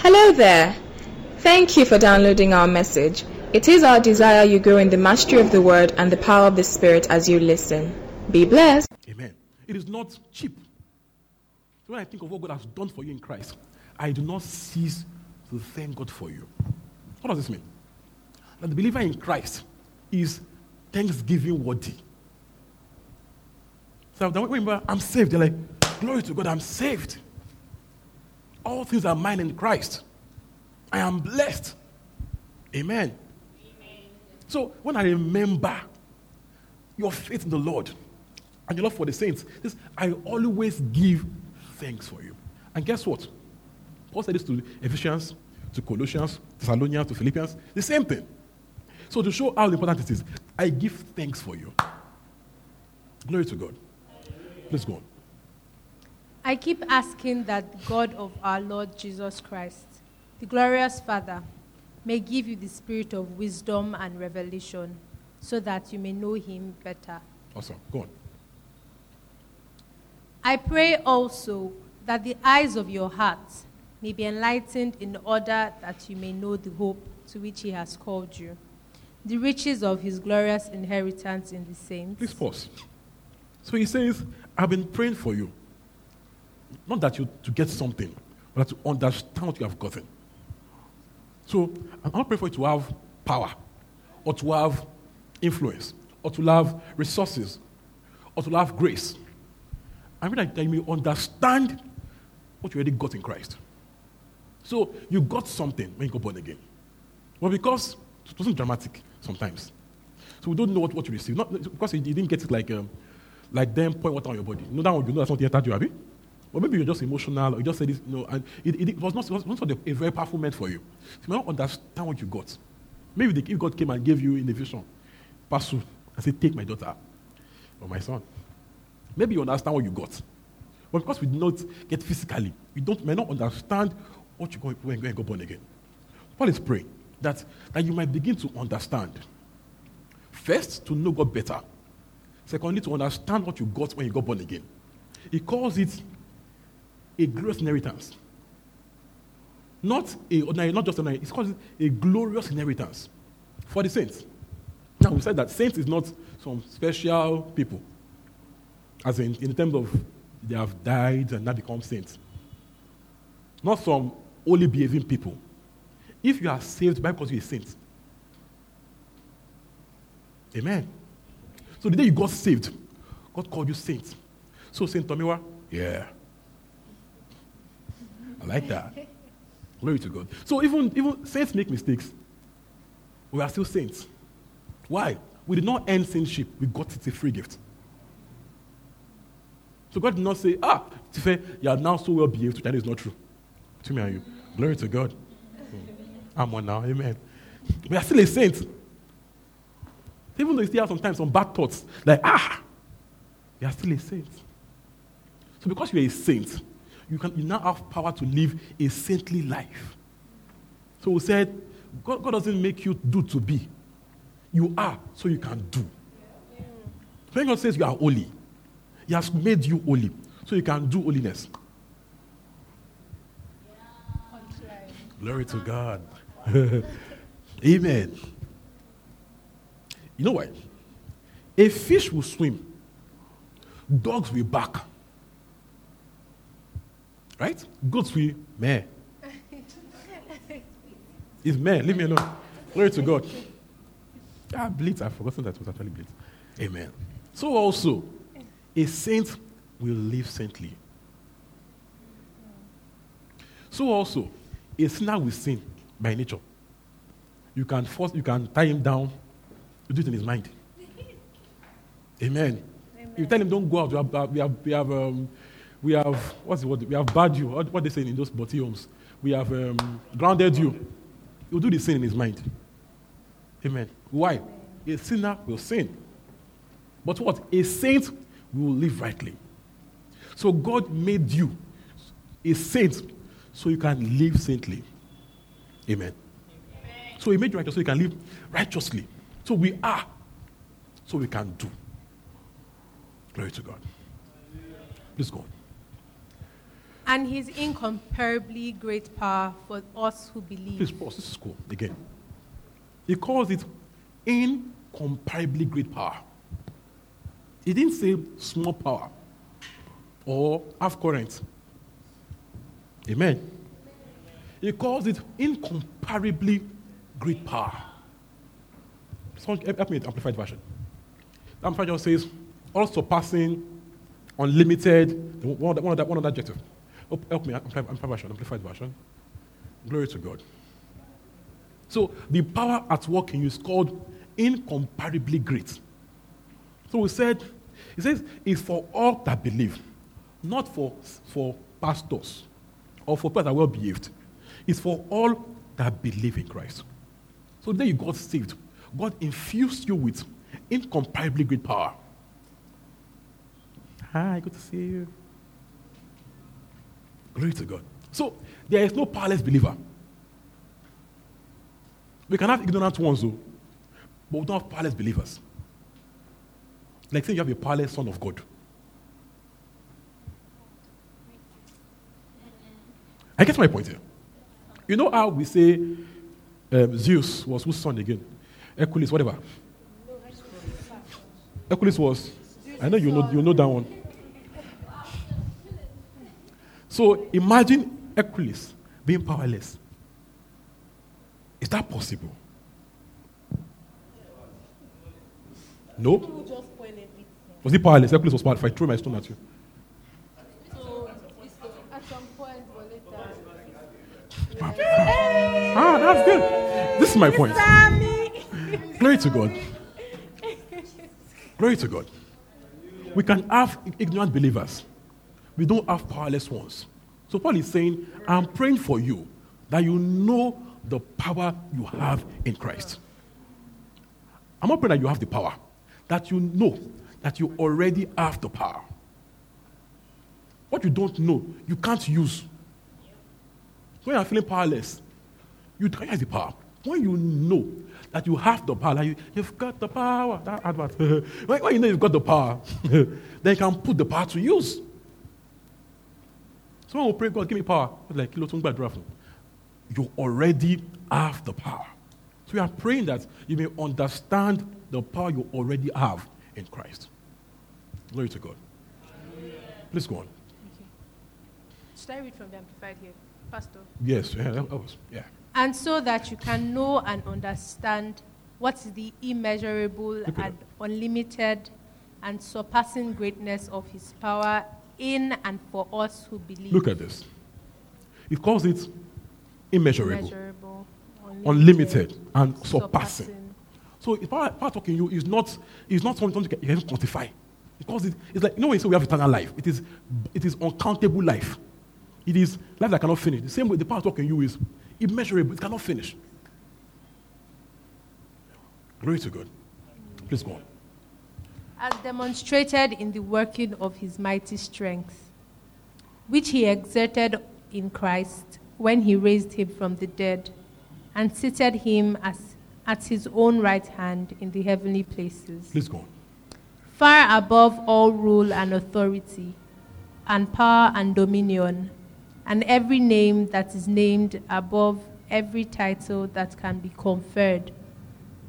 Hello there. Thank you for downloading our message. It is our desire you grow in the mastery of the word and the power of the spirit as you listen. Be blessed. Amen. It is not cheap. When I think of what God has done for you in Christ, I do not cease to thank God for you. What does this mean? That the believer in Christ is thanksgiving worthy. So when I'm saved, they're like, glory to God, I'm saved. All things are mine in Christ. I am blessed. Amen. Amen. So when I remember your faith in the Lord and your love for the saints, this, I always give thanks for you. And guess what? Paul said this to Ephesians, to Colossians, to Thessalonians, to Philippians, the same thing. So to show how important it is, I give thanks for you. Glory to God. Let's go on. I keep asking that God of our Lord Jesus Christ, the glorious Father, may give you the spirit of wisdom and revelation so that you may know him better. Awesome. Go on. I pray also that the eyes of your heart may be enlightened in order that you may know the hope to which he has called you, the riches of his glorious inheritance in the saints. Please pause. So he says, I've been praying for you. Not that you to get something, but to understand what you have gotten. So I'm not praying for you to have power, or to have influence, or to have resources, or to have grace. I mean that you may understand what you already got in Christ. So you got something when you got born again. But because it wasn't dramatic sometimes. So we don't know what, what you received. Not because you didn't get it like um, like them point water on your body. No, that one, you know that's not entered you, have you? Or maybe you're just emotional, or you just said this, you know, and it, it, it was not, it was not a, very powerful moment for you. So you might not understand what you got. Maybe the, if God came and gave you in the vision, Pastor, and said, Take my daughter or my son. Maybe you understand what you got. But because we did not get physically, we don't, may not understand what you got when you got born again. Paul is praying that, that you might begin to understand. First, to know God better. Secondly, to understand what you got when you got born again. He calls it a glorious inheritance. Not a not just an it's called a glorious inheritance for the saints. Now we said that saints is not some special people. As in, in terms of they have died and now become saints. Not some only behaving people. If you are saved by because you're a saint. Amen. So the day you got saved, God called you saint. So Saint Tomiwa, yeah. I like that. Glory to God. So even, even saints make mistakes. We are still saints. Why? We did not earn saintship. We got it a free gift. So God did not say, ah, Tife, you are now so well behaved. That is not true. To me and you. Glory to God. I'm one now. Amen. We are still a saint. Even though you still have sometimes some bad thoughts, like, ah, you are still a saint. So because you're a saint, you, can, you now have power to live a saintly life. So we said, God, God doesn't make you do to be. You are, so you can do. When God says you are holy, He has made you holy, so you can do holiness. Glory to God. Amen. You know what? A fish will swim, dogs will bark. Right? Goats will meh. It's meh. Leave me alone. Glory to God. Ah, blitz. I've forgotten that was actually blitz. Amen. So also, a saint will live saintly. So also, a sinner will sin by nature. You can force, you can tie him down, you do it in his mind. Amen. Amen. You tell him, don't go out. We have, we have, we have, um, we have what's the word? We have barred you. What they say in those body homes? We have um, grounded you. You'll do the sin in his mind. Amen. Why? A sinner will sin. But what? A saint will live rightly. So God made you a saint so you can live saintly. Amen. Amen. So He made you righteous so you can live righteously. So we are, so we can do. Glory to God. Please go on. And his incomparably great power for us who believe. Please pause. This is cool. Again. He calls it incomparably great power. He didn't say small power or half current. Amen. He calls it incomparably great power. Someone help me with Amplified Version. The Amplified just says, all surpassing, unlimited, one one other, one other adjective. Help, me, Amplified, Version, Amplified Version. Glory to God. So the power at work in you is called incomparably great. So we said, it says, it's for all that believe, not for, for pastors or for people that are well behaved. It's for all that believe in Christ. So then you got saved. God infused you with incomparably great power. Hi, good to see you. Glory to God. So there is no powerless believer. We can have ignorant ones, though, but we don't have powerless believers. Like saying you have a powerless son of God. I get my point here. You know how we say um, Zeus was whose son again? Hercules, whatever. Hercules was. I know you know you know that one. So imagine Hercules being powerless. Is that possible? No. Was he powerless? Hercules was powerless. If I throw my stone at you. Ah, that's good. This is my point. Glory to God. Glory to God. We can have ignorant believers. We don't have powerless ones. So Paul is saying, I'm praying for you that you know the power you have in Christ. I'm not praying that you have the power, that you know that you already have the power. What you don't know, you can't use. When you're feeling powerless, you can't have the power. When you know that you have the power, like you, you've got the power, that advert. when you know you've got the power, then you can put the power to use. Someone will pray, God, give me power. Like, ló tún? You already have the power. So we are praying that you may understand the power you already have in Christ. Glory to God. Please go on. Should I read from the Amplified here? Pastor. Yes, yeah, that was, yeah. And so that you can know and understand what is the immeasurable and unlimited and surpassing greatness of his power in and for us who believe. Look at this. It calls it immeasurable, Immeasurable, unlimited, and surpassing. surpassing. So if power, power talking you is not is not something you can, you can quantify. Because it, it's like you know when you say we have eternal life, it is it is uncountable life. It is life that cannot finish. The same way the power talking you is immeasurable, it cannot finish. Glory to God. Please go on. As demonstrated in the working of his mighty strength, which he exerted in Christ when he raised him from the dead and seated him as, at his own right hand in the heavenly places, Please go on. far above all rule and authority, and power and dominion, and every name that is named above every title that can be conferred,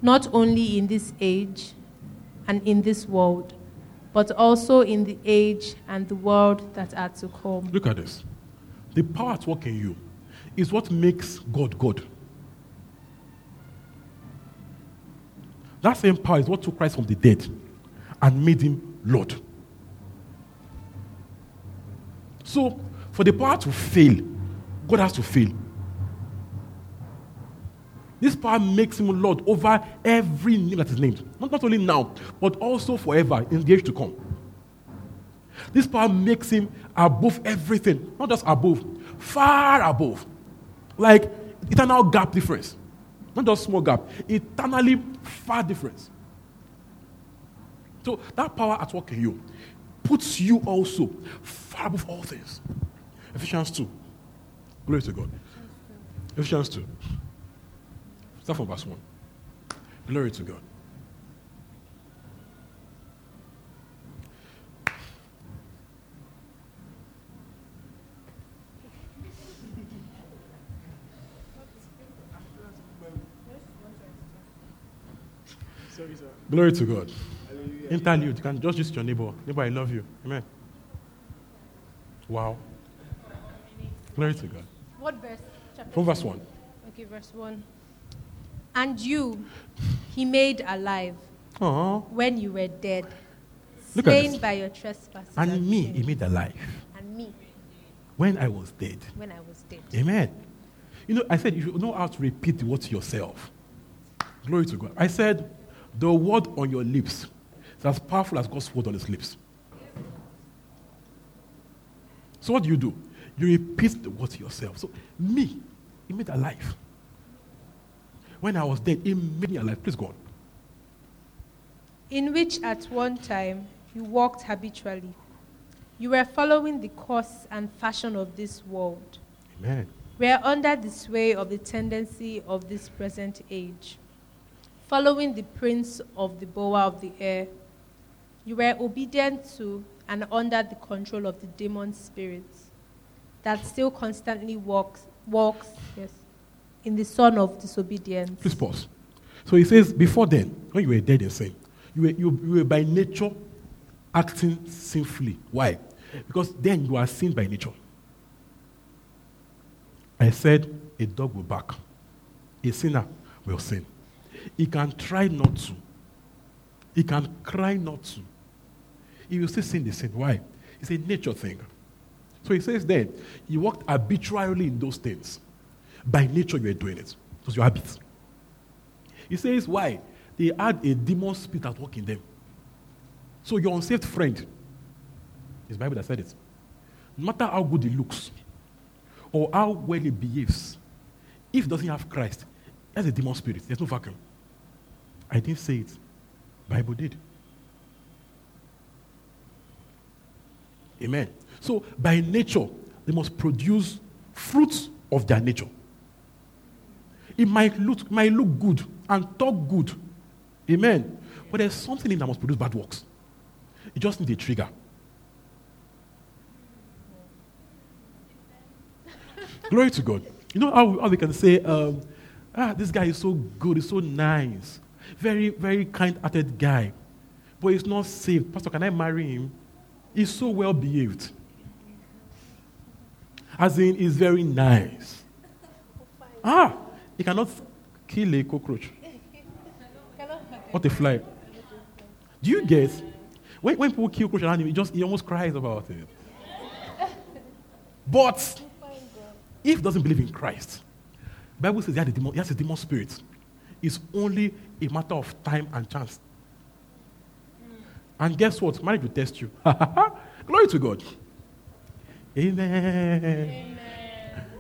not only in this age and in this world, but also in the age and the world that are to come. Look at this. The power at work in you is what makes God God. That same power is what took Christ from the dead and made him Lord. So, for the power to fail, God has to fail. This power makes him Lord over every name that is named. Not, not only now, but also forever in the age to come. This power makes him above everything, not just above, far above. Like eternal gap difference. Not just small gap, eternally far difference. So that power at work in you puts you also far above all things. Ephesians 2. Glory to God. Ephesians 2. Start from verse 1. Glory to God. Glory to God. Hallelujah. Interlude. You can just use your neighbor. Neighbor, I love you. Amen. Wow. Glory to God. What verse? Chapter From verse 1. Okay, verse 1. And you he made alive Oh. when you were dead, Look slain by your trespasses. And me, sins. he made alive And me when I was dead. when I was dead. Amen. You know, I said you know how to repeat the word to yourself. Glory to God. I said, the word on your lips is as powerful as God's word on his lips. So what do you do? You repeat the word to yourself. So me, he made alive. When I was dead, he made me alive. Please go on. In which at one time you walked habitually. You were following the course and fashion of this world. Amen. We are under the sway of the tendency of this present age, following the prince of the power of the air. You were obedient to and under the control of the demon spirits that still constantly walks, walks yes, in the son of disobedience. Please pause. So he says, before then, when you were dead in sin, you were, you, you were by nature acting sinfully. Why? Because then you are sin by nature. I said, a dog will bark. A sinner will sin. He can try not to. He can cry not to. He will still sin the sin. Why? It's a nature thing. So he says then, you walked habitually in those things. By nature, you were doing it. It was your habit. He says, why? They had a demon spirit at work in them. So your unsaved friend, it's the Bible that said it. No matter how good he looks or how well he behaves, if he doesn't have Christ, that's a demon spirit. There's no vacuum. I didn't say it. Bible did. Amen. So by nature, they must produce fruits of their nature. It might look, might look good and talk good. Amen. But there's something in that must produce bad works. It just needs a trigger. Glory to God. You know how, how we can say, um, ah, this guy is so good, he's so nice, very, very kind-hearted guy, but he's not saved. Pastor, can I marry him? He's so well behaved. As in, he's very nice. Ah, he cannot kill a cockroach. What a fly. Do you get? When, when people kill cockroach around him, he just he almost cries about it. But if he doesn't believe in Christ, Bible says he, had a demon, he has a demon spirit. It's only a matter of time and chance. And guess what? Marriage will test you. Glory to God. Amen.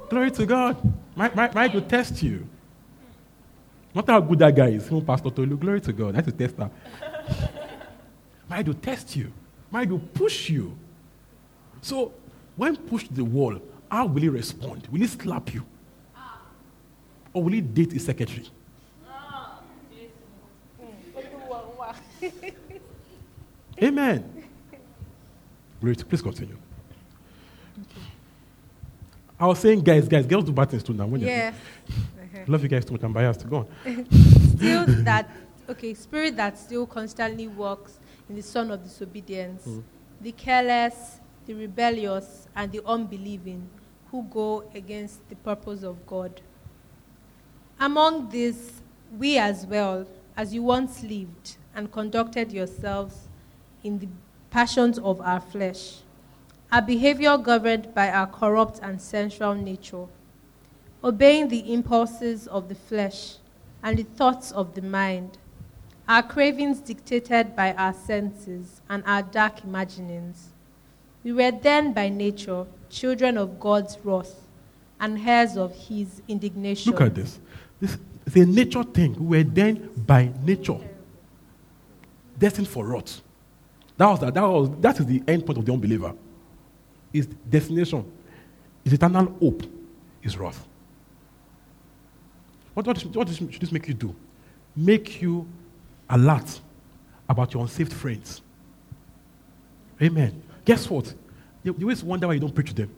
Glory to God. Ma- ma- Marriage will test you. No matter how good that guy is, even Pastor Tolu, glory to God. That's a tester. Marriage will test you. Marriage will push you. So, when pushed to the wall, how will he respond? Will he slap you? Or will he date his secretary? Amen. Great. Please continue. I was saying, guys, guys, girls do bad things too now. When Yes. Love you guys too much. I'm biased. Go on. still that okay spirit that still constantly works in the son of disobedience mm. the careless the rebellious and the unbelieving who go against the purpose of god among these we as well as you once lived and conducted yourselves in the passions of our flesh our behavior governed by our corrupt and sensual nature obeying the impulses of the flesh and the thoughts of the mind, our cravings dictated by our senses and our dark imaginings. We were then by nature children of God's wrath and heirs of his indignation. Look at this. This is a nature thing. We were then by nature destined for wrath. That was that, that was that is the end point of the unbeliever. His destination, his eternal hope is wrath. What, what, what should this make you do? Make you alert about your unsaved friends. Amen. Guess what? You, always wonder why you don't preach to them.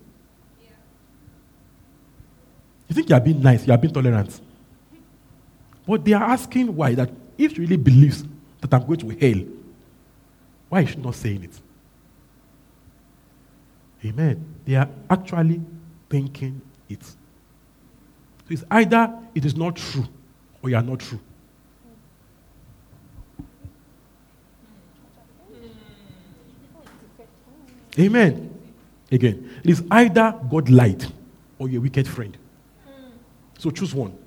You think you are being nice, you are being tolerant. But they are asking why that if she really believes that I'm going to hell, why is she not saying it? Amen. They are actually thinking it. So it's either it is not true or you are not true. Amen. Again, it is either God lied or you're wicked friend. So choose one.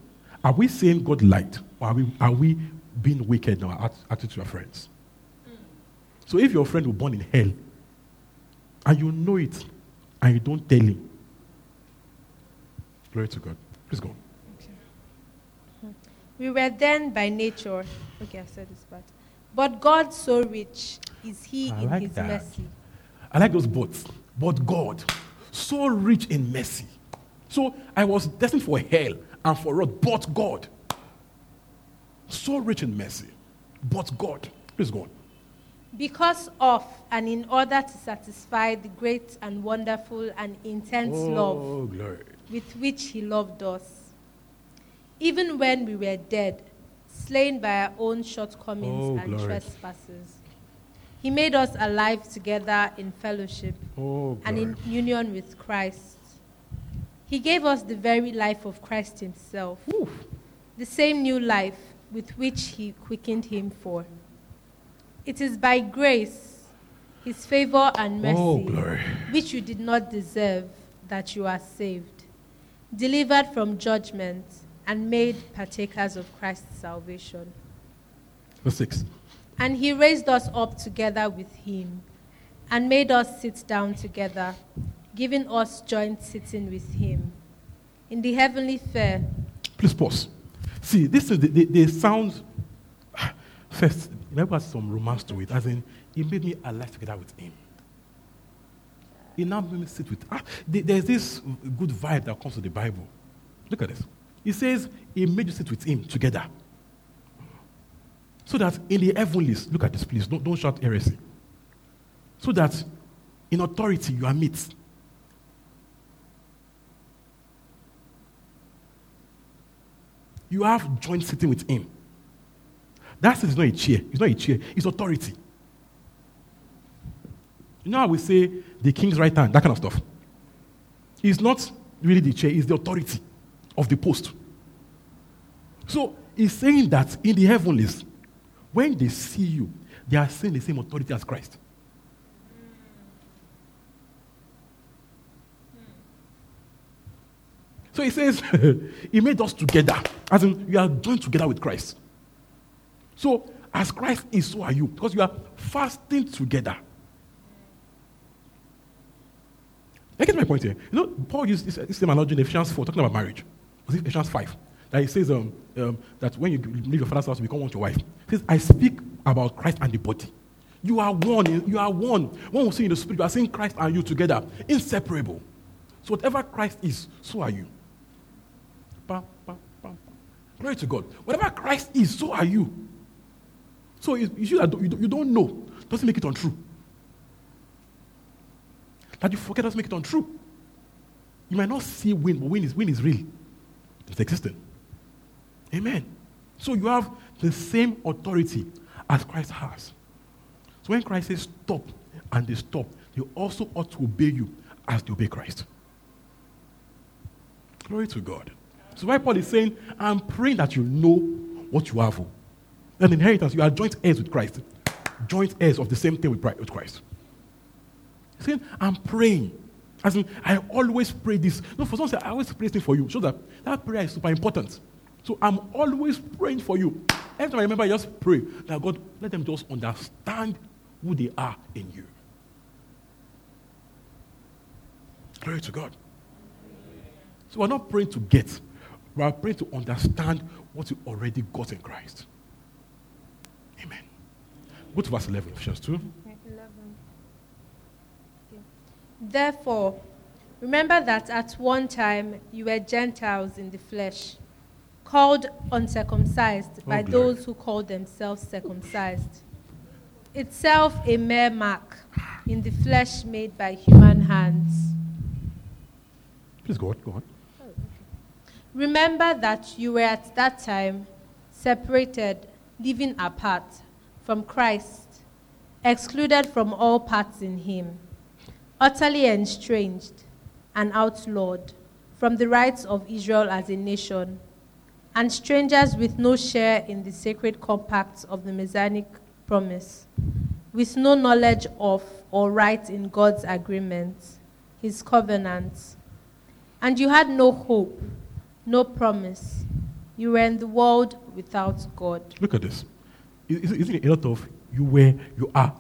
Are we saying God lied or are we, are we being wicked in our attitude to our friends? So if your friend will born in hell and you know it and you don't tell him, glory to God. Please go. Hmm. We were then by nature, okay, I said this part. But God so rich is He I in like His that. mercy. I like those boats. But God, so rich in mercy. So I was destined for hell and for wrath, but God, so rich in mercy. But God, please go on. Because of and in order to satisfy the great and wonderful and intense oh, love Oh, glory. with which He loved us. Even when we were dead, slain by our own shortcomings Oh, and glory. trespasses, He made us alive together in fellowship Oh, and in union with Christ. He gave us the very life of Christ Himself, the same new life with which He quickened Him for. It is by grace, His favor and oh, mercy, Oh, which you did not deserve, that you are saved, delivered from judgment, and made partakers of Christ's salvation. Verse 6. And he raised us up together with him and made us sit down together, giving us joint sitting with him in the heavenly fair. Please pause. See, this is the, the, the sound. First, the Bible has some romance to it, as in, He made me alive together with Him. He now made me sit with. Ah, there's this good vibe that comes to the Bible. Look at this. He says, He made you sit with Him together. So that in the heavenlies, look at this, please, don't, don't shout heresy. So that in authority you are meet. You have joint sitting with him. That is not a chair. It's not a chair. It's authority. You know how we say the king's right hand, that kind of stuff. It's not really the chair, it's the authority of the post. So he's saying that in the heavenlies, when they see you, they are seeing the same authority as Christ. So he says, He made us together. As in, we are joined together with Christ. So, as Christ is, so are you. Because you are fasting together. I get my point here. You know, Paul used this, this same analogy in Ephesians 4, talking about marriage. Was it Ephesians 5? That he says um, um, that when you leave your father's house, you become one with your wife. He says, I speak about Christ and the body. You are one. You are one. One we see in the spirit, you are seeing Christ and you together, inseparable. So whatever Christ is, so are you. Glory to God. Whatever Christ is, so are you. So you, you, that you, don't- know doesn't make it untrue. That you forget doesn't make it untrue. You might not see win, but win is win is real. It's existing. Amen. So you have the same authority as Christ has. So when Christ says stop and they stop, they also ought to obey you as they obey Christ. Glory to God. So why Paul is saying, I'm praying that you know what you have. Oh. An inheritance, you are joint heirs with Christ. Joint heirs of the same thing with Christ. He's I'm praying. As in, I always pray this. No, for some say, I always pray this for you. Show that that prayer is super important. So I'm always praying for you. Every time I remember, I just pray that God, let them just understand who they are in you. Glory to God. So we're not praying to get, we are praying to understand what you already got in Christ. Amen. Go to verse 11, Ephesians 2. Therefore, remember that at one time you were Gentiles in the flesh, called uncircumcised oh, by Oh, glory. those who call themselves circumcised. Itself a mere mark in the flesh made by human hands. Please go on, go on. Remember that you were at that time separated, living apart from Christ, excluded from all parts in Him, utterly estranged and outlawed from the rights of Israel as a nation, and strangers with no share in the sacred compacts of the Messianic promise, with no knowledge of or right in God's agreements, His covenants. And you had no hope, no promise. You were in the world without God. Look at this. Isn't it a lot of you were, you are?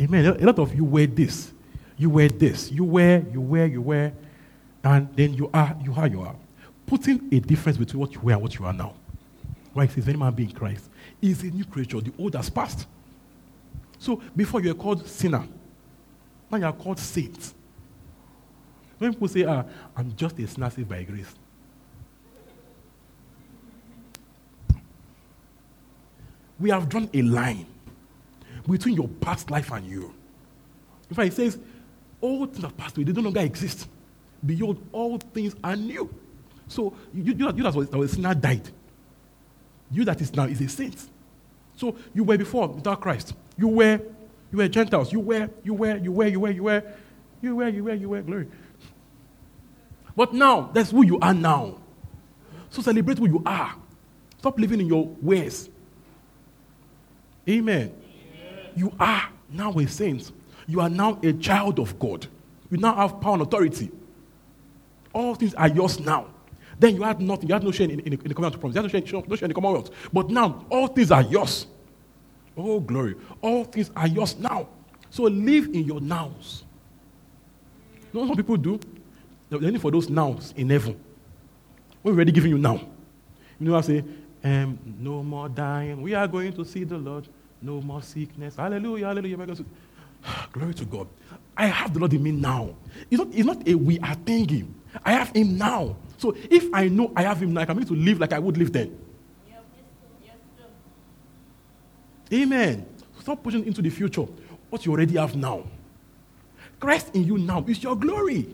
Amen. A lot of you were this, you were this, you were, you were, you were, and then you are, you are, you are. Putting a difference between what you were and what you are now. Why says, any man be in Christ is a new creature. The old has passed. So before you were called sinner, now you are called saint. When people say, ah, I'm just a sinner saved by grace. We have drawn a line between your past life and you. In fact, it says, all things have passed away, they no longer exist. Behold, all things are new. So you, you, you that was, that was a died. You that is now is a saint. So you were before without Christ. You were, you were Gentiles. You were, you were, you were, you were, you were, you were, you were, you were, glory. But now, that's who you are now. So celebrate who you are. Stop living in your ways. Amen. Amen. You are now a saint. You are now a child of God. You now have power and authority. All things are yours now. Then you had nothing. You had no share in, in, in the covenant of promise. You had no share, no share in the commonwealth. But now, all things are yours. Oh, glory. All things are yours now. So live in your nows. You know what people do? They're looking for those nows in heaven. We're already giving you now. You know what I say? Um, no more dying. We are going to see the Lord. No more sickness. Hallelujah, hallelujah. Glory to God. I have the Lord in me now. It's not, it's not a we are thinking. I have Him now. So if I know I have Him now, I can begin to live like I would live then. Amen. Stop pushing into the future what you already have now. Christ in you now is your glory.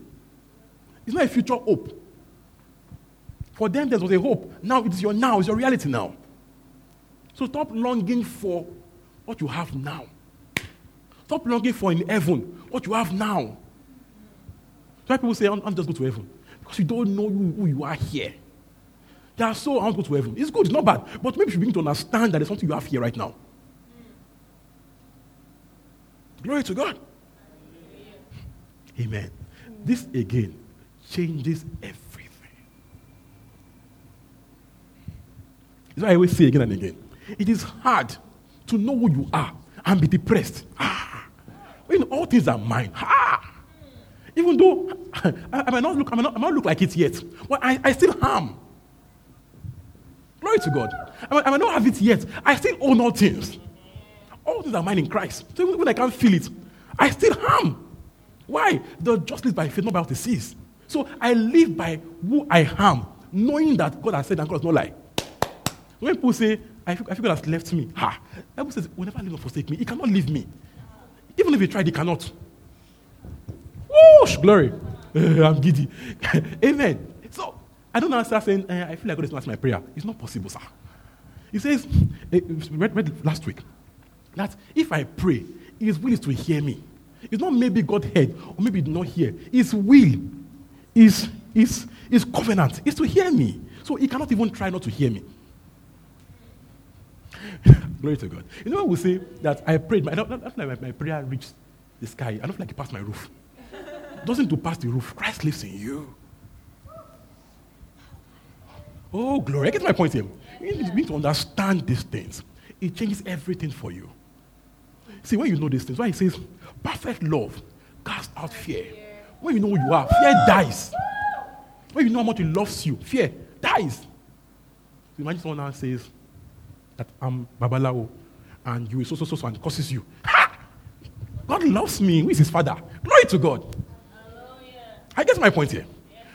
It's not a future hope. For them, there was a hope. Now it's your now, it's your reality now. So stop longing for what you have now. Stop longing for in heaven what you have now. So people say, I'm, I'm just go to heaven. Because you don't know who, you are here. They are so, I want to go to heaven. It's good, it's not bad. But maybe you should begin to understand that there's something you have here right now. Glory to God. Amen. This again changes everything. That's why I always say again and again. It is hard to know who you are and be depressed. Ah. When all things are mine. Ah. Even though I, I, might not look, I might not, I might not look like it yet, I, I still am. Glory to God. I might, I might not have it yet. I still own all things. All things are mine in Christ. So even when I can't feel it, I still am. Why? The just by faith, not by what he sees. So I live by who I am, knowing that God has said and God does not lie. When people say, I feel, I God has left me, ha, Bible says, will never leave or forsake me. He cannot leave me. Even if he tried, he cannot. Whoosh, glory. I'm giddy. Amen. So I don't understand saying, uh, I feel like God is not my prayer. It's not possible, sir. He says, uh, read, read last week, that if I pray, His will is to hear me. It's not maybe God heard or maybe did not hear. His will is, is, is covenant, is to hear me. So he cannot even try not to hear me. Glory to God. You know, what we say that I prayed, don't like my, my prayer reached the sky. I don't feel like it passed my roof. It doesn't to pass the roof. Christ lives in you. Oh, glory. I get my point here. You need to understand these things. It changes everything for you. See, when you know these things, why he says, perfect love cast out fear. When you know who you are, fear dies. When you know how much he loves you, fear dies. Imagine someone now says that I'm Babalawo and you so so so so and curses you. Ha! God loves me. Who is his father? Glory to God. I get my point here.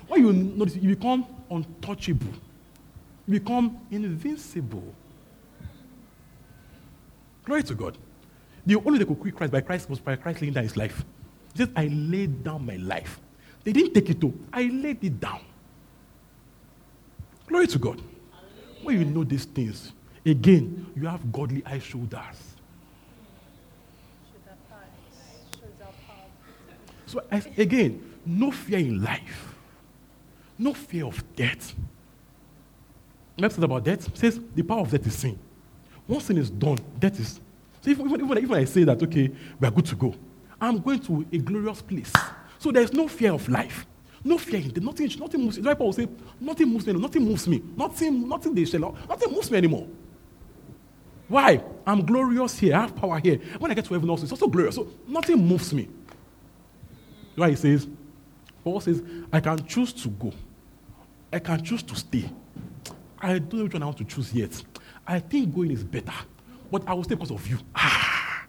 When you notice, you become untouchable. You become invincible. Glory to God. The only they could quit Christ by Christ was by Christ laying down his life. He says, I laid down my life. They didn't take it to. I laid it down. Glory to God. When you know these things, Again, you have godly high shoulders. So, again, no fear in life, no fear of death. Next thing about death it says the power of death is sin. Once sin is done, death is. So, even, even, even, I say that, okay, we are good to go, I'm going to a glorious place. So, there's no fear of life. No fear in death. Nothing, nothing moves. The Bible will say, nothing moves me. Nothing moves me. Nothing, nothing they shall. Nothing moves me anymore. Why? I'm glorious here. I have power here. When I get to heaven, also, it's also glorious. So nothing moves me. Why he says, Paul says, I can choose to go. I can choose to stay. I don't know which one I want to choose yet. I think going is better. But I will stay because of you. Ah,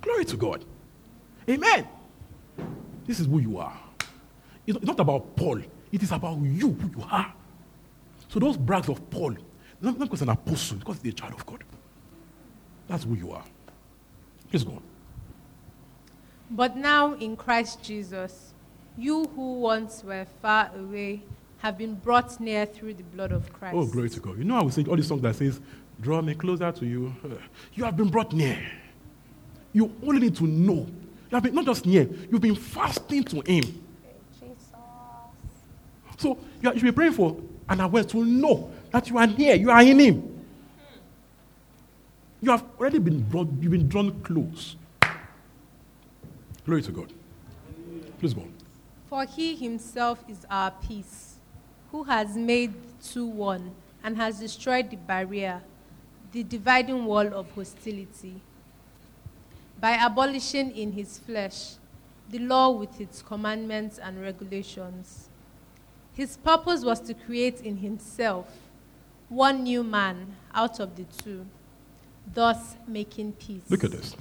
glory to God. Amen. This is who you are. It's not about Paul, it is about you, who you are. So those brags of Paul, not because an apostle, because he's a child of God. That's who you are. Please go on. But now in Christ Jesus, you who once were far away have been brought near through the blood of Christ. Oh, glory to God. You know, I will sing all these songs that says, Draw me closer to you. Uh, you have been brought near. You only need to know. You have been not just near, you've been fasting to Him. Jesus. So you, should be praying for an awareness to know that you are near, you are in Him. You have already been brought, you've been drawn close. Glory to God. Please go on. For He Himself is our peace, who has made two one and has destroyed the barrier, the dividing wall of hostility, by abolishing in His flesh the law with its commandments and regulations his purpose was to create in himself one new man out of the two, thus making peace. Look at this.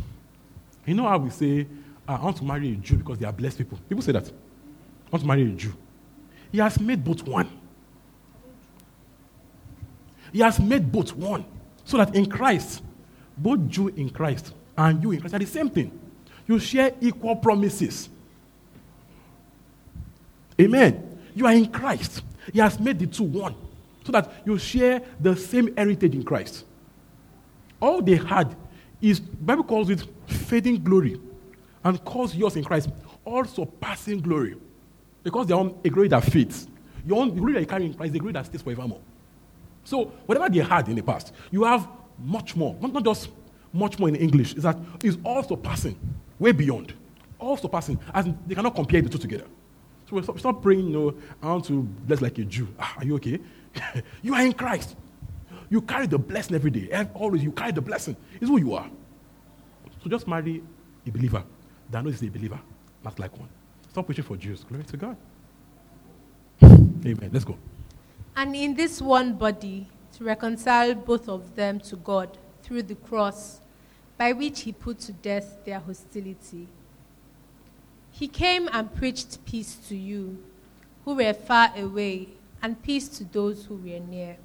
You know how we say, ah, I want to marry a Jew because they are blessed people? People say that. I want to marry a Jew. He has made both one. He has made both one. So that in Christ, both Jew in Christ and you in Christ are the same thing. You share equal promises. Amen. You are in Christ. He has made the two one so that you share the same heritage in Christ. All they had is, Bible calls it fading glory and calls yours in Christ also passing glory because they're on a glory that fades. Your own glory that you carry in Christ, the glory that stays forevermore. So, whatever they had in the past, you have much more. Not, just much more in English, is that is also passing, way beyond. Also passing, as they cannot compare the two together. So we stop, stop praying, you know, I want to bless like a Jew. Ah, are you okay? you are in Christ. You carry the blessing every day. Always you carry the blessing. It's who you are. So just marry a believer that knows he's a believer, not like one. Stop preaching for Jews. Glory to God. Amen. Let's go. And in this one body, to reconcile both of them to God through the cross, by which he put to death their hostility he came and preached peace to you who were far away, and peace to those who were near.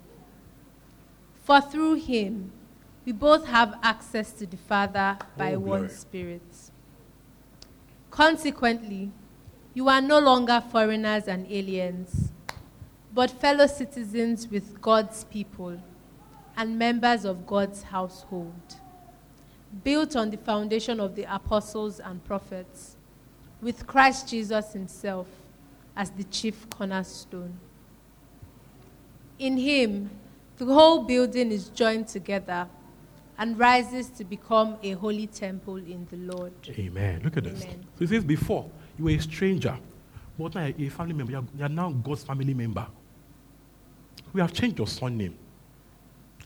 For through him, we both have access to the Father by oh, one Spirit. Consequently, you are no longer foreigners and aliens, but fellow citizens with God's people and members of God's household, built on the foundation of the apostles and prophets with Christ Jesus himself as the chief cornerstone. In him, the whole building is joined together and rises to become a holy temple in the Lord. Amen. Look at Amen. this. So it says, before you were a stranger, but now you're a family member. You are, now God's family member. We have changed your son name.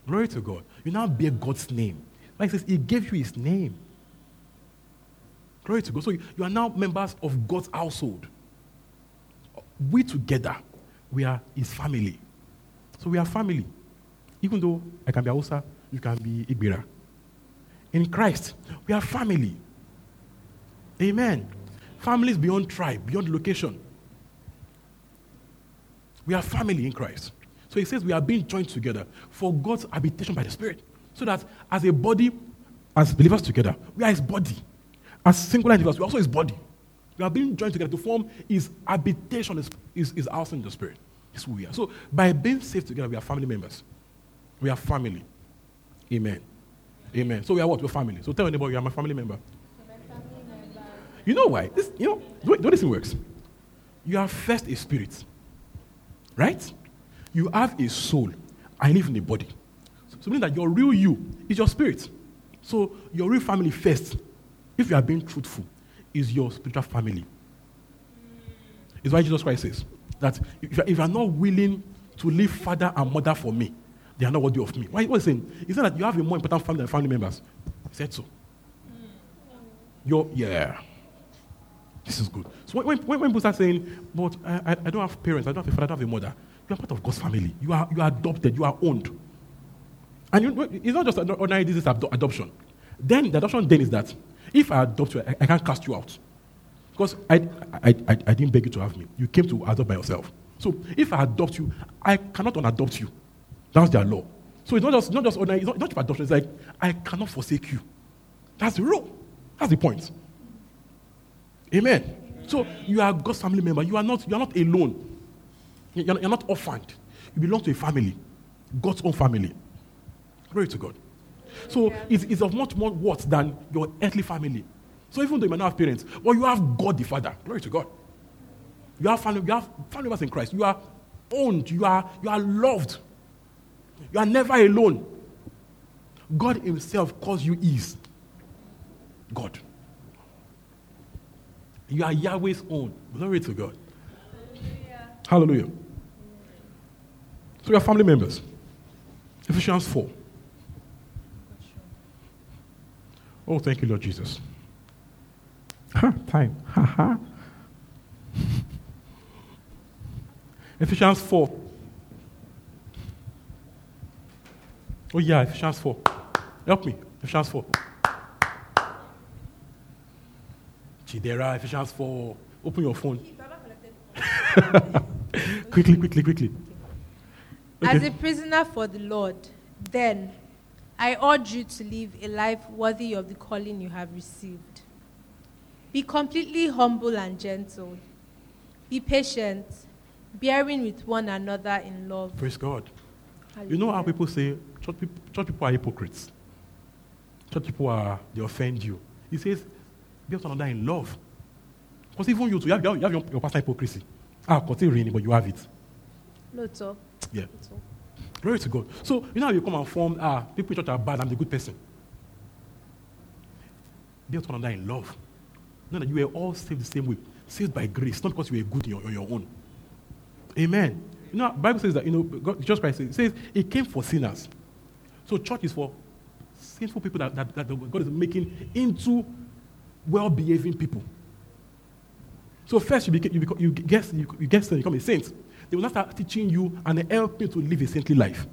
Glory to God. You now bear God's name. Like says, He gave you His name. Glory to God. So you are now members of God's household. We together, we are his family. So we are family. Even though I can be Hausa, you can be Ebira. In Christ, we are family. Amen. Families beyond tribe, beyond location. We are family in Christ. So he says we are being joined together for God's habitation by the Spirit. So that as a body, as believers together, we are his body. As singular individuals, we are also his body. We are being joined together to form his habitation, his, his, his house in the spirit. It's who we are. So by being saved together, we are family members. We are family. Amen. Amen. So we are what? We're family. So tell anybody you are my family member. You know why? This, you know, the way, the way this thing works. You are first a spirit, right? You have a soul. I live in a body. So, so meaning that your real you is your spirit. So your real family first, if you are being truthful, is your spiritual family. It's why Jesus Christ says that if you are, if you are not willing to leave father and mother for me, they are not worthy of me. Why? What is saying? He said that you have a more important family than family members. He said so. Your yeah. This is good. So when, when, when people start saying, but I, I, don't have parents, I don't have a father, I don't have a mother, you are part of God's family. You are, you are adopted, you are owned. And you, it's not just ordinary disease ado- adoption. Then the adoption then is that if I adopt you, I, I can't cast you out. Because I, I, I, I didn't beg you to have me. You came to adopt by yourself. So if I adopt you, I cannot unadopt you. That's their law. So it's not just, not just ordinary, it's not, not just adoption. It's like, I cannot forsake you. That's the rule. That's the point. Amen. So you are God's family member. You are not, you are not alone. You're not, you're not orphaned. You belong to a family, God's own family. Glory to God. So it's, it's of much more worth than your earthly family. So even though you may not have parents, well, you have God the Father. Glory to God. You have family, you have family members in Christ. You are owned. You are, you are loved. You are never alone. God Himself calls you ease. God. You are Yahweh's own. Glory to God. Hallelujah. Hallelujah. So you are family members. Ephesians 4. Oh, thank you, Lord Jesus. Ha, time. Ha ha. Ephesians 4. Oh, yeah, Ephesians 4. Help me. Ephesians 4. Chidera, Ephesians 4. Open your phone. quickly, quickly, quickly. As a prisoner for the Lord, then I urge you to live a life worthy of the calling you have received. Be completely humble and gentle. Be patient, bearing with one another in love. Praise God. You know how people say church people, church people are hypocrites. Church people are they offend you. He says, be one another in love. Because even you too, you have, you have, your, your personal hypocrisy. Ah, continue reading, but you have it. Lóòótọ́, Yeah. lóòótọ́. Glory to God. So you know how you come and form, ah, people in church are bad, I'm the good person. Be one another in love. Know that you were all saved the same way. Saved by grace, not because you were good on your, your own. Amen. You know, Bible says that, you know, God, Jesus Christ says, it says it came for sinners. So church is for sinful people that, that, that God is making into well-behaving people. So first you, became, you, become, you, get, you, you become a saint. They will not start teaching you and helping you to live a saintly life.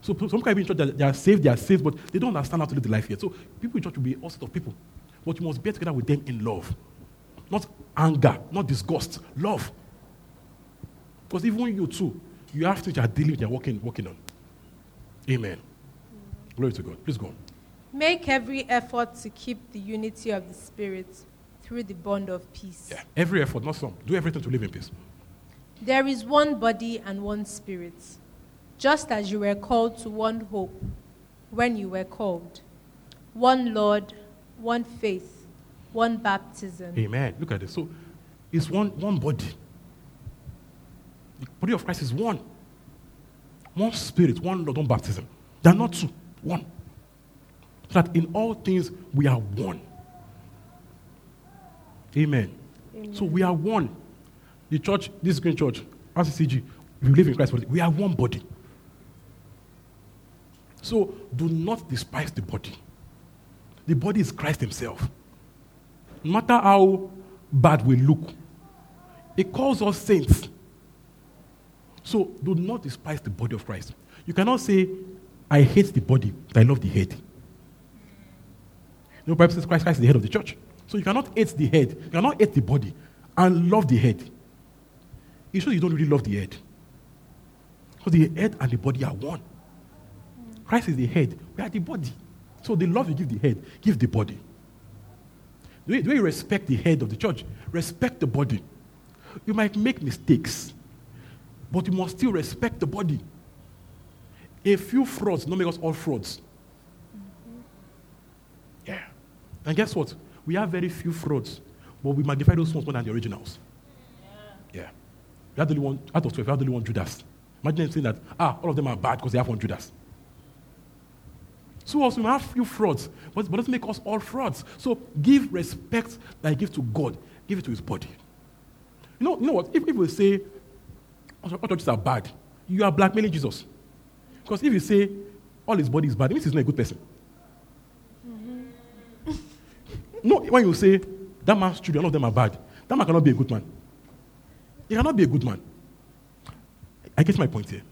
So some people in church, they are- they are saved, they are saved, but they don't understand how to live the life yet. So people in church will be all sorts of people. But you must bear together with them in love. Not anger, not disgust, love. Because even you too, you have you are dealing with, you are working, working on. Amen. Glory to God. Please go on. Make every effort to keep the unity of the Spirit through the bond of peace. Yeah. Every effort, not some. Do everything to live in peace. There is one body and one spirit, just as you were called to one hope when you were called, one Lord, one faith, one baptism. Amen. Look at this. So it's one, one body. The body of Christ is one. One spirit, one Lord, one baptism. They are not two, one. So that in all things we are one. Amen. So we are one. The church, this green church, RCCG, we live in Christ, we are one body. So do not despise the body. The body is Christ Himself. No matter how bad we look, it calls us saints. So do not despise the body of Christ. You cannot say, I hate the body, but I love the head. No, Bible says Christ, Christ is the head of the church. So you cannot hate the head, you cannot hate the body and love the head. It shows you don't really love the head. Because the head and the body are one. Christ is the head, we are the body. So the love you give the head, give the body. Way you respect the head of the church, respect the body. You might make mistakes, but you must still respect the body. A few frauds don't make us all frauds. Yeah. And guess what? We have very few frauds, but we magnify those ones more than the originals. Yeah. We have the only one, out of 12, we have the only one Judas. Imagine saying that, ah, all of them are bad because they have one Judas. So also we have few frauds, but, but doesn't make us all frauds. So give respect that you give to God, give it to his body. You know, you know what? If, if we say all churches are bad, you are blackmailing Jesus. Because if you say all his body is bad, it means he's not a good person. Mm-hmm. no, when you say that man's children, all of them are bad, that man cannot be a good man. He cannot be a good man. I get my point here.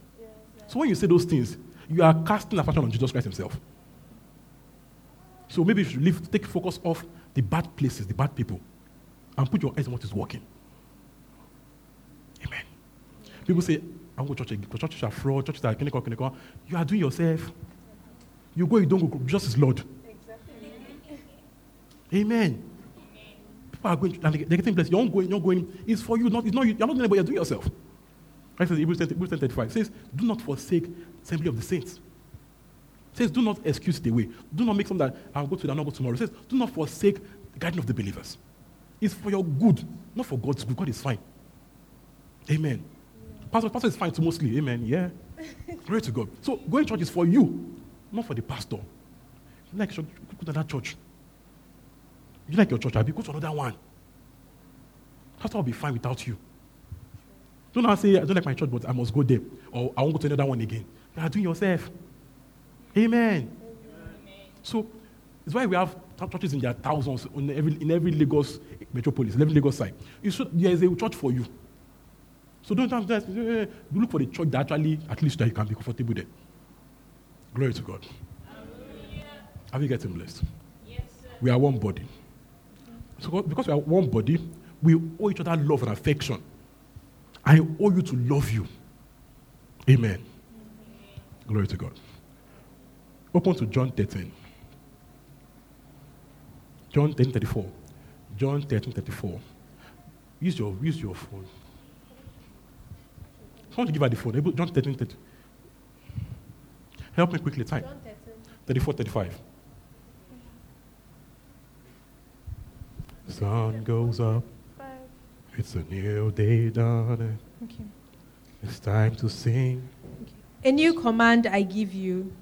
So when you say those things, you are casting a fashion on Jesus Christ himself. So maybe you should leave, take focus off the bad places, the bad people, and put your eyes on what is working. People say, I'm going to church, because churches are fraud, churches are clinical, clinical. You are doing yourself. You go, you don't go, just as Lord. Exactly. Amen. People are going, and they're getting blessed. You're not going, you're going. It's for you, not, it's not you. You're not doing it, but you're doing yourself. Right says Hebrews 10, 10 35 says, Do not forsake assembly of the saints. It says, Do not excuse the way. Do not make some that I'll go to the number tomorrow. It says, Do not forsake the guidance of the believers. It's for your good, not for God's good. God is fine. Amen. Pastor, pastor is fine too, mostly. Amen. Yeah. Glory to God. So going to church is for you, not for the pastor. You like church, go to that church. You like your church, I'll be go to another one. Pastor will be fine without you. Don't now say, I don't like my church, but I must go there. Or I won't go to another one again. You are doing yourself. Amen. Amen. So it's why we have churches in their thousands in every, in every Lagos metropolis, every Lagos side. Should, there is a church for you. So don't have that. Look for the church that actually, at least that you can be comfortable there. Glory to God. Hallelujah. Have you getting blessed? Yes, sir. We are one body. So because we are one body, we owe each other love and affection. I owe you to love you. Amen. Glory to God. Open to John 13. John 10 34. John 13 34. Use your, use your phone. I want to give her the phone. John 13 30. Help me quickly. Time. 34 35. Sun goes up. It's a new day dawning. Okay. It's time to sing. Okay. A new command I give you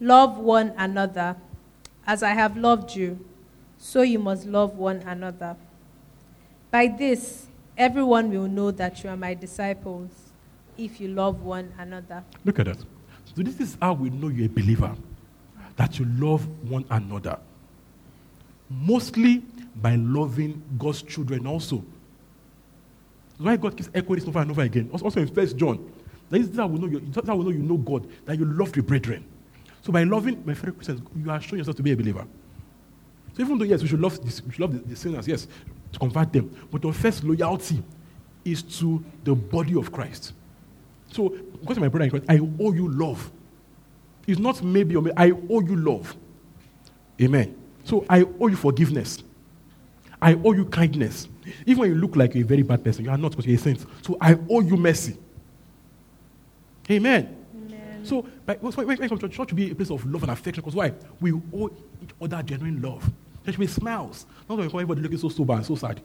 love one another. As I have loved you, so you must love one another. By this, everyone will know that you are my disciples if you love one another. Look at that. So, this is how we know you're a believer that you love one another. Mostly by loving God's children also. Why God keeps echoing this over and over again. Also in First John. That is how we know you, we know you know God, that you love your brethren. So by loving my fellow Christians, you are showing yourself to be a believer. So even though yes, we should love this, we should love the, the sinners, yes, to convert them, but your first loyalty is to the body of Christ. So because my brother in Christ, I owe you love. It's not maybe or maybe, I owe you love. Amen. So I owe you forgiveness. I owe you kindness. Even when you look like a very bad person, you are not because you're a saint. So I owe you mercy. Amen. Amen. So when, when, when come to church should be a place of love and affection. Because why? We owe each other genuine love. There should be smiles. Not when everybody looking so sober and so sad.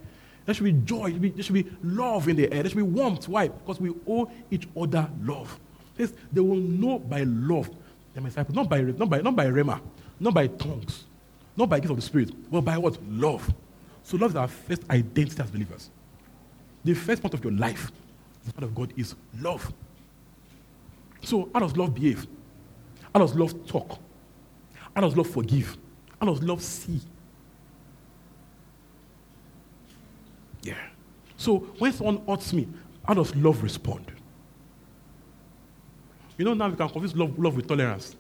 There should be joy. There should be love in the air. There should be warmth. Why? Because we owe each other love. They will know by love the disciples, not by not by not by rhema, not by tongues, not by gifts of the spirit, but by what love. So love is our first identity as believers. The first part of your life, the part of God, is love. So how does love behave? How does love talk? How does love forgive? How does love see? Yeah. So when someone hurts me, how does love respond? You know, now we can confuse love, love with tolerance.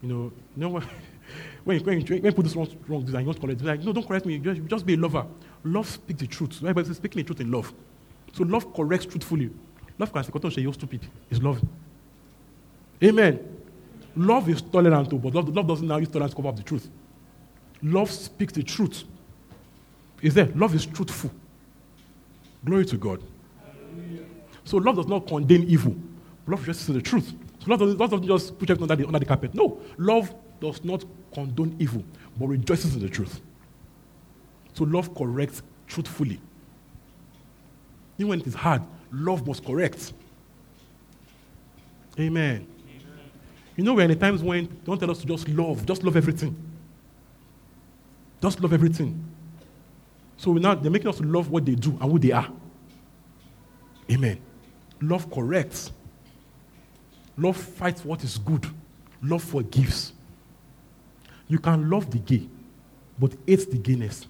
You know, you know when, when, when you put this wrong, wrong design, you want to correct it. Like, no, don't correct me. Just, just be a lover. Love speaks the truth. So everybody speaking the truth in love. So love corrects truthfully. Love can say, you're stupid. It's love. Amen. Love is tolerant, too, but love, love doesn't now use tolerance to cover up the truth. Love speaks the truth. Is there? Love is truthful. Glory to God. So love does not condemn evil. Love just says the truth. So love doesn't, love doesn't just push everything under the, under the carpet. No. Love does not condone evil, but rejoices in the truth. So love corrects truthfully. Even when it is hard, love must correct. Amen. You know, we're in the times when don't tell us to just love, just love everything. Just love everything. So now they're making us love what they do and who they are. Amen. Love corrects. Love fights what is good. Love forgives. You can love the gay, but hate the gayness.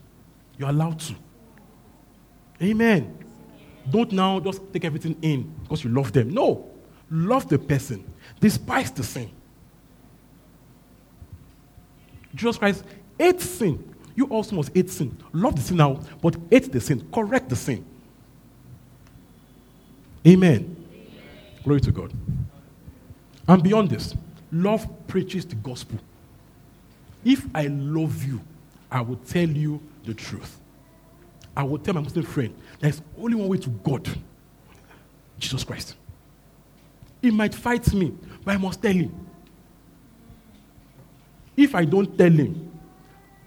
You're allowed to. Amen. Don't now just take everything in because you love them. No. Love the person, despise the sin. Jesus Christ hates sin. You also must hate sin. Love the sin now, but hate the sin. Correct the sin. Amen. Amen. Glory to God. And beyond this, love preaches the gospel. If I love you, I will tell you the truth. I will tell my Muslim friend there's only one way to God Jesus Christ. He might fight me, but I must tell him. If I don't tell him,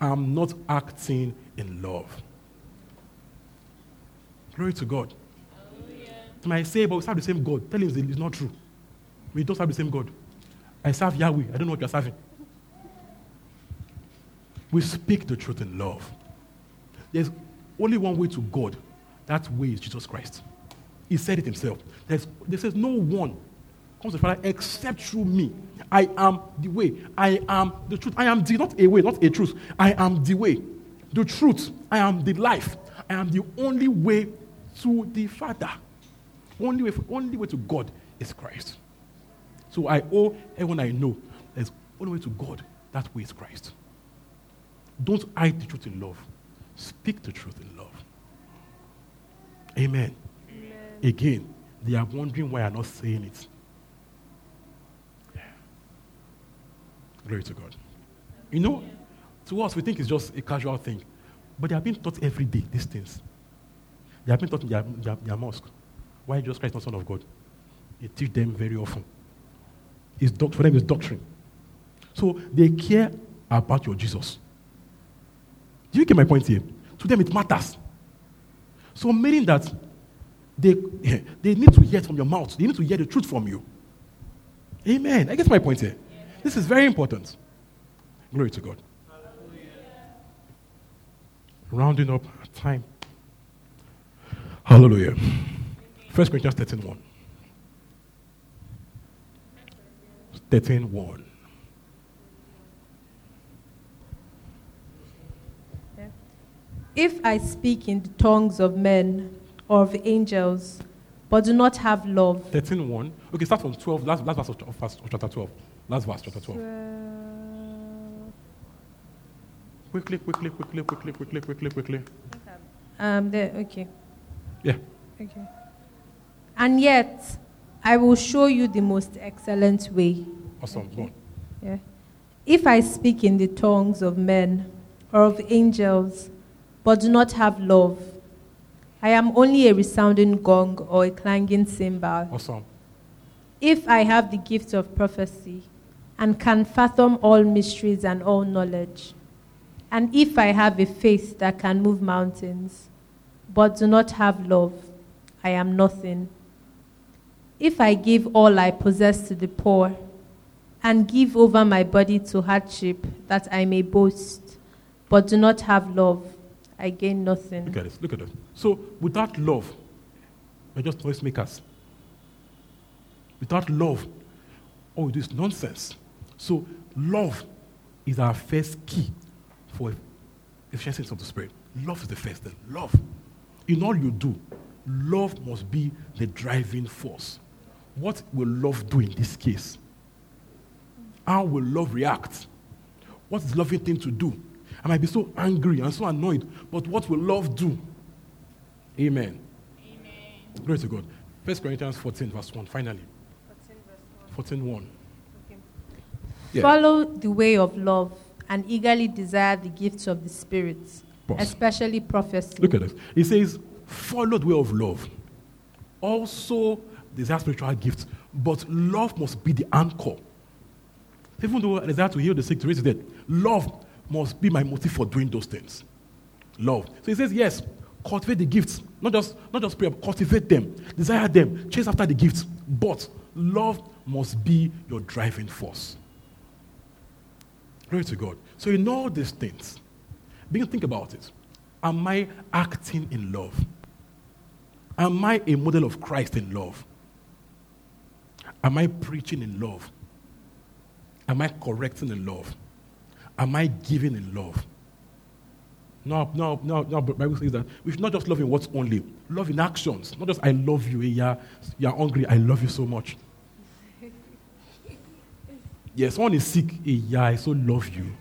I'm not acting in love. Glory to God. You might say, but we serve the same God. Tell him it's not true. We don't serve the same God. I serve Yahweh. I don't know what you're serving. We speak the truth in love. There's only one way to God. That way is Jesus Christ. He said it himself. There's, there says, No one comes to the Father except through me. I am the way. I am the truth. I am the, not a way, not a truth. I am the way, the truth. I am the life. I am the only way to the Father. Only way, only way to God is Christ. So I owe everyone I know there's only way to God. That way is Christ. Don't hide the truth in love. Speak the truth in love. Amen. Amen. Again, they are wondering why I'm not saying it. Glory to God. You know, to us, we think it's just a casual thing. But they are being taught every day, these things. They have been taught in their, their, their mosque. Why Jesus Christ is not Son of God? They teach them very often. It's doc- for them, it's doctrine. So they care about your Jesus. Do you get my point here? To them, it matters. So, meaning that they, they need to hear from your mouth, they need to hear the truth from you. Amen. I get my point here. This is very important. Glory to God. Hallelujah. Rounding up time. Hallelujah. First Corinthians 13 1. 13 1. If I speak in the tongues of men or of angels, but do not have love. 13 1. Okay, start from 12. Last, last verse of, of, of chapter 12. Last verse, chapter 12. Quickly, quickly, quickly, quickly, quickly, quickly, quickly. Um, there, okay. Yeah. Okay. And yet, I will show you the most excellent way. Awesome. Go on. Yeah. If I speak in the tongues of men or of angels, but do not have love, I am only a resounding gong or a clanging cymbal. Awesome. If I have the gift of prophecy and can fathom all mysteries and all knowledge, and if I have a faith that can move mountains, but do not have love, I am nothing. If I give all I possess to the poor, and give over my body to hardship that I may boast, but do not have love, I gain nothing. Look at this. Look at this. So, without love, we're just noisemakers. Without love, all we do is nonsense. So, love is our first key for efficiency of the Spirit. Love is the first thing. Love. In all you do, love must be the driving force. What will love do in this case? How will love react? What is loving thing to do? I might be so angry and so annoyed, but what will love do? Amen. Amen. Glory to God. 1 Corinthians 14, verse 1, finally. 14, 1. Okay. Yeah. Follow the way of love and eagerly desire the gifts of the Spirit, Boss. especially prophecy. Look at this. He says, follow the way of love. Also desire spiritual gifts, but love must be the anchor. Even though I desire to heal the sick, to raise the dead, love must be my motive for doing those things. Love. So he says, yes, cultivate the gifts. Not just, not just pray, cultivate them, desire them, chase after the gifts. But love must be your driving force. Glory to God. So in all these things, begin to think about it. Am I acting in love? Am I a model of Christ in love? Am I preaching in love? Am I correcting in love? Am I giving in love? No, no, no, no. But Bible says that we should not just love in words only. Love in actions. Not just I love you. Eh, yeah, you're hungry. I love you so much. Yes, someone is sick. Eh, yeah, I so love you.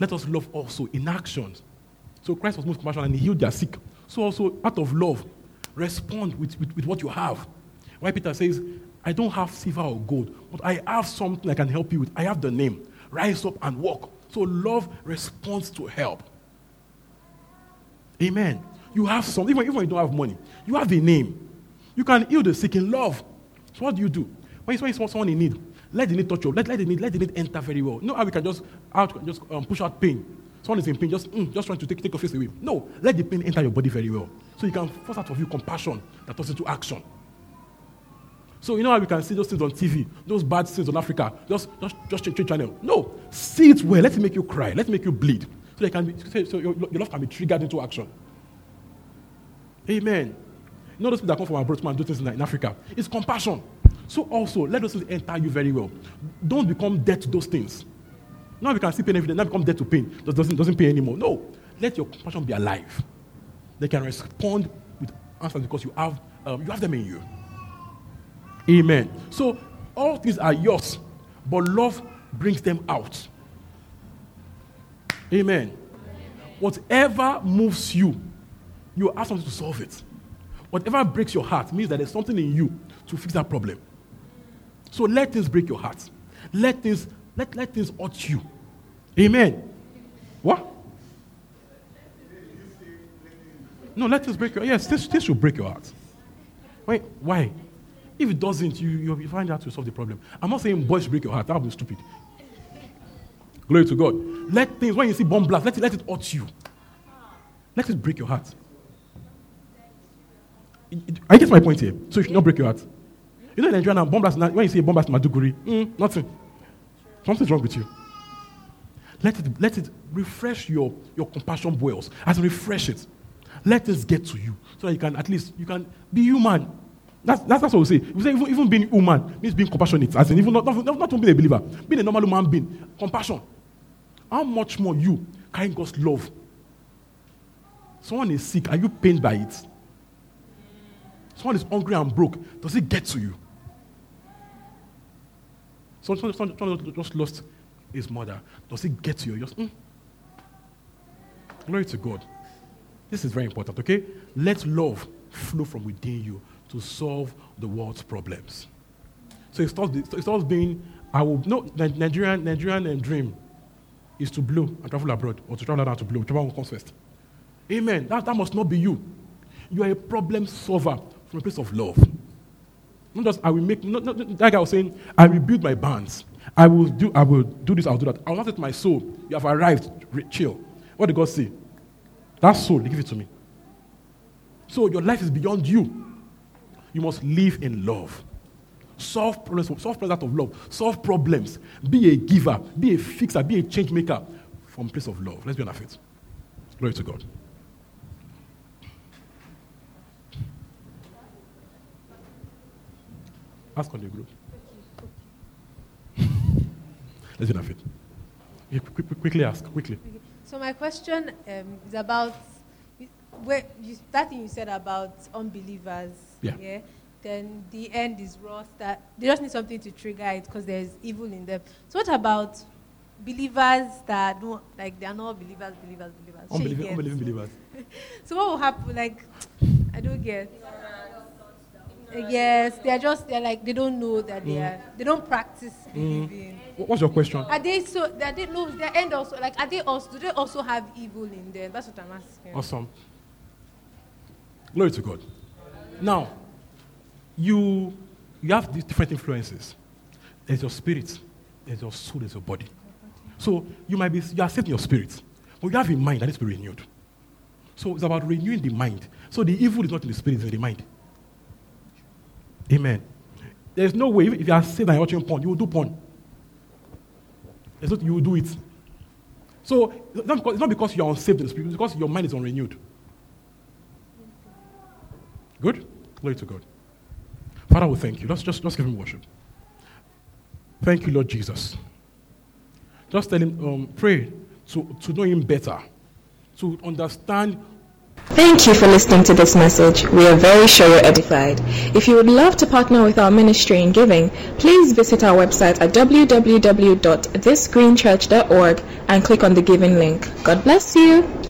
Let us love also in actions. So Christ was most compassionate and he healed their sick. So also, out of love, respond with, with, with what you have. Why Peter says, I don't have silver or gold, but I have something I can help you with. I have the name. Rise up and walk. So love responds to help. Amen. You have something, even, even when you don't have money, you have a name. You can heal the sick in love. So what do you do? When you see someone in need, let the need touch you. Let, let, the need, let the need enter very well. Know how we can just out, just um, push out pain. Someone is in pain, just mm, just trying to take, take your face away. No, let the pain enter your body very well. So you can force out of you compassion that turns into action. So you know how we can see those things on TV, those bad things on Africa. Just just just change, channel. No, see it well. Let it make you cry. Let it make you bleed. So, they can be, so your, your love can be triggered into action. Amen. You know those people that come from abroad and do things in, in Africa? It's compassion. So also, let those things enter you very well. Don't become dead to those things. Now we can see pain every day. Now become dead to pain. Doesn't, doesn't pay anymore. No. Let your compassion be alive. They can respond with answers because you have, um, you have them in you. Amen. So all things are yours, but love brings them out. Amen. Whatever moves you, you ask something to solve it. Whatever breaks your heart means that there's something in you to fix that problem. So let things break your heart. Let things, let, let things hurt you. Amen. What? No, let things break your Yes, this, this should break your heart. Wait, why? If it doesn't, you, you find out to solve the problem. I'm not saying boys break your heart. That would be stupid. Glory to God. Let things, when you see bomb blast, let it, let it hurt you. Let it break your heart. I get my point here. So you should not break your heart. You know in Nigeria now, bomb blast, when you see a bomb blast in Maiduguri, mm, nothing. Something's wrong with you. Let it, let it refresh your, your compassion boils. As refresh it. Let this get to you. So that you can at least you can be human. That's, that's, that's what we say. We say even, even being human means being compassionate. As in even not, not, not being a believer, being a normal human being. Compassion. How much more you carrying God's love? Someone is sick. Are you pained by it? Someone is hungry and broke. Does it get to you? Someone, someone, someone just lost his mother. Does it get to you? Just, mm. Glory to God. This is very important, okay? Let love flow from within you to solve the world's problems. So it starts, it starts being, I will, no, Nigerian, Nigerian dream is to blow and travel abroad, or to travel abroad to blow, one comes first. Amen. That, that must not be you. You are a problem solver from a place of love. Not just I will make. Not, not, was saying, I will build my bands. I will do. I will do this. I'll do that. I will not let my soul. You have arrived. Chill. What did God say? That soul, give it to me. So your life is beyond you. You must live in love. Solve problems. Solve problems out of love. Solve problems. Be a giver. Be a fixer. Be a change maker from place of love. Let's be on our feet. Glory to God. Ask on the group. Let's be on our feet. Quickly ask. Quickly. So my question um, is about where you, that thing you said about unbelievers. Yeah. yeah then the end is wrath. That they just need something to trigger it because there's evil in them. So what about believers that don't like they are not believers, believers, believers? Unbelieving, unbelieving believers. so what will happen? Like I don't get. Yes, they are just they're like they don't know that they mm. are they don't practice mm. believing. Wh- What's your question? Are they so? Are they no? Their end also like are they also? Do they also have evil in them? That's what I'm asking. Awesome. Glory to God. Now, you, you have these different influences. There's your spirit, there's your soul, there's your body. So you might be, you are saved in your spirit, but you have a mind that needs to be renewed. So it's about renewing the mind. So the evil is not in the spirit, it's in the mind. Amen. There's no way, if you are saved and you're watching porn, you will do porn. It's not, you will do it. So it's not because, it's not because you're unsaved in the spirit, it's because your mind is unrenewed. Good? Glory to God. Father, we thank you. Let's just, just give him worship. Thank you, Lord Jesus. Just tell him, um, pray to, to know him better, to understand Thank you for listening to this message. We are very sure you're edified. If you would love to partner with our ministry in giving, please visit our website at www.thisgreenchurch.org and click on the giving link. God bless you.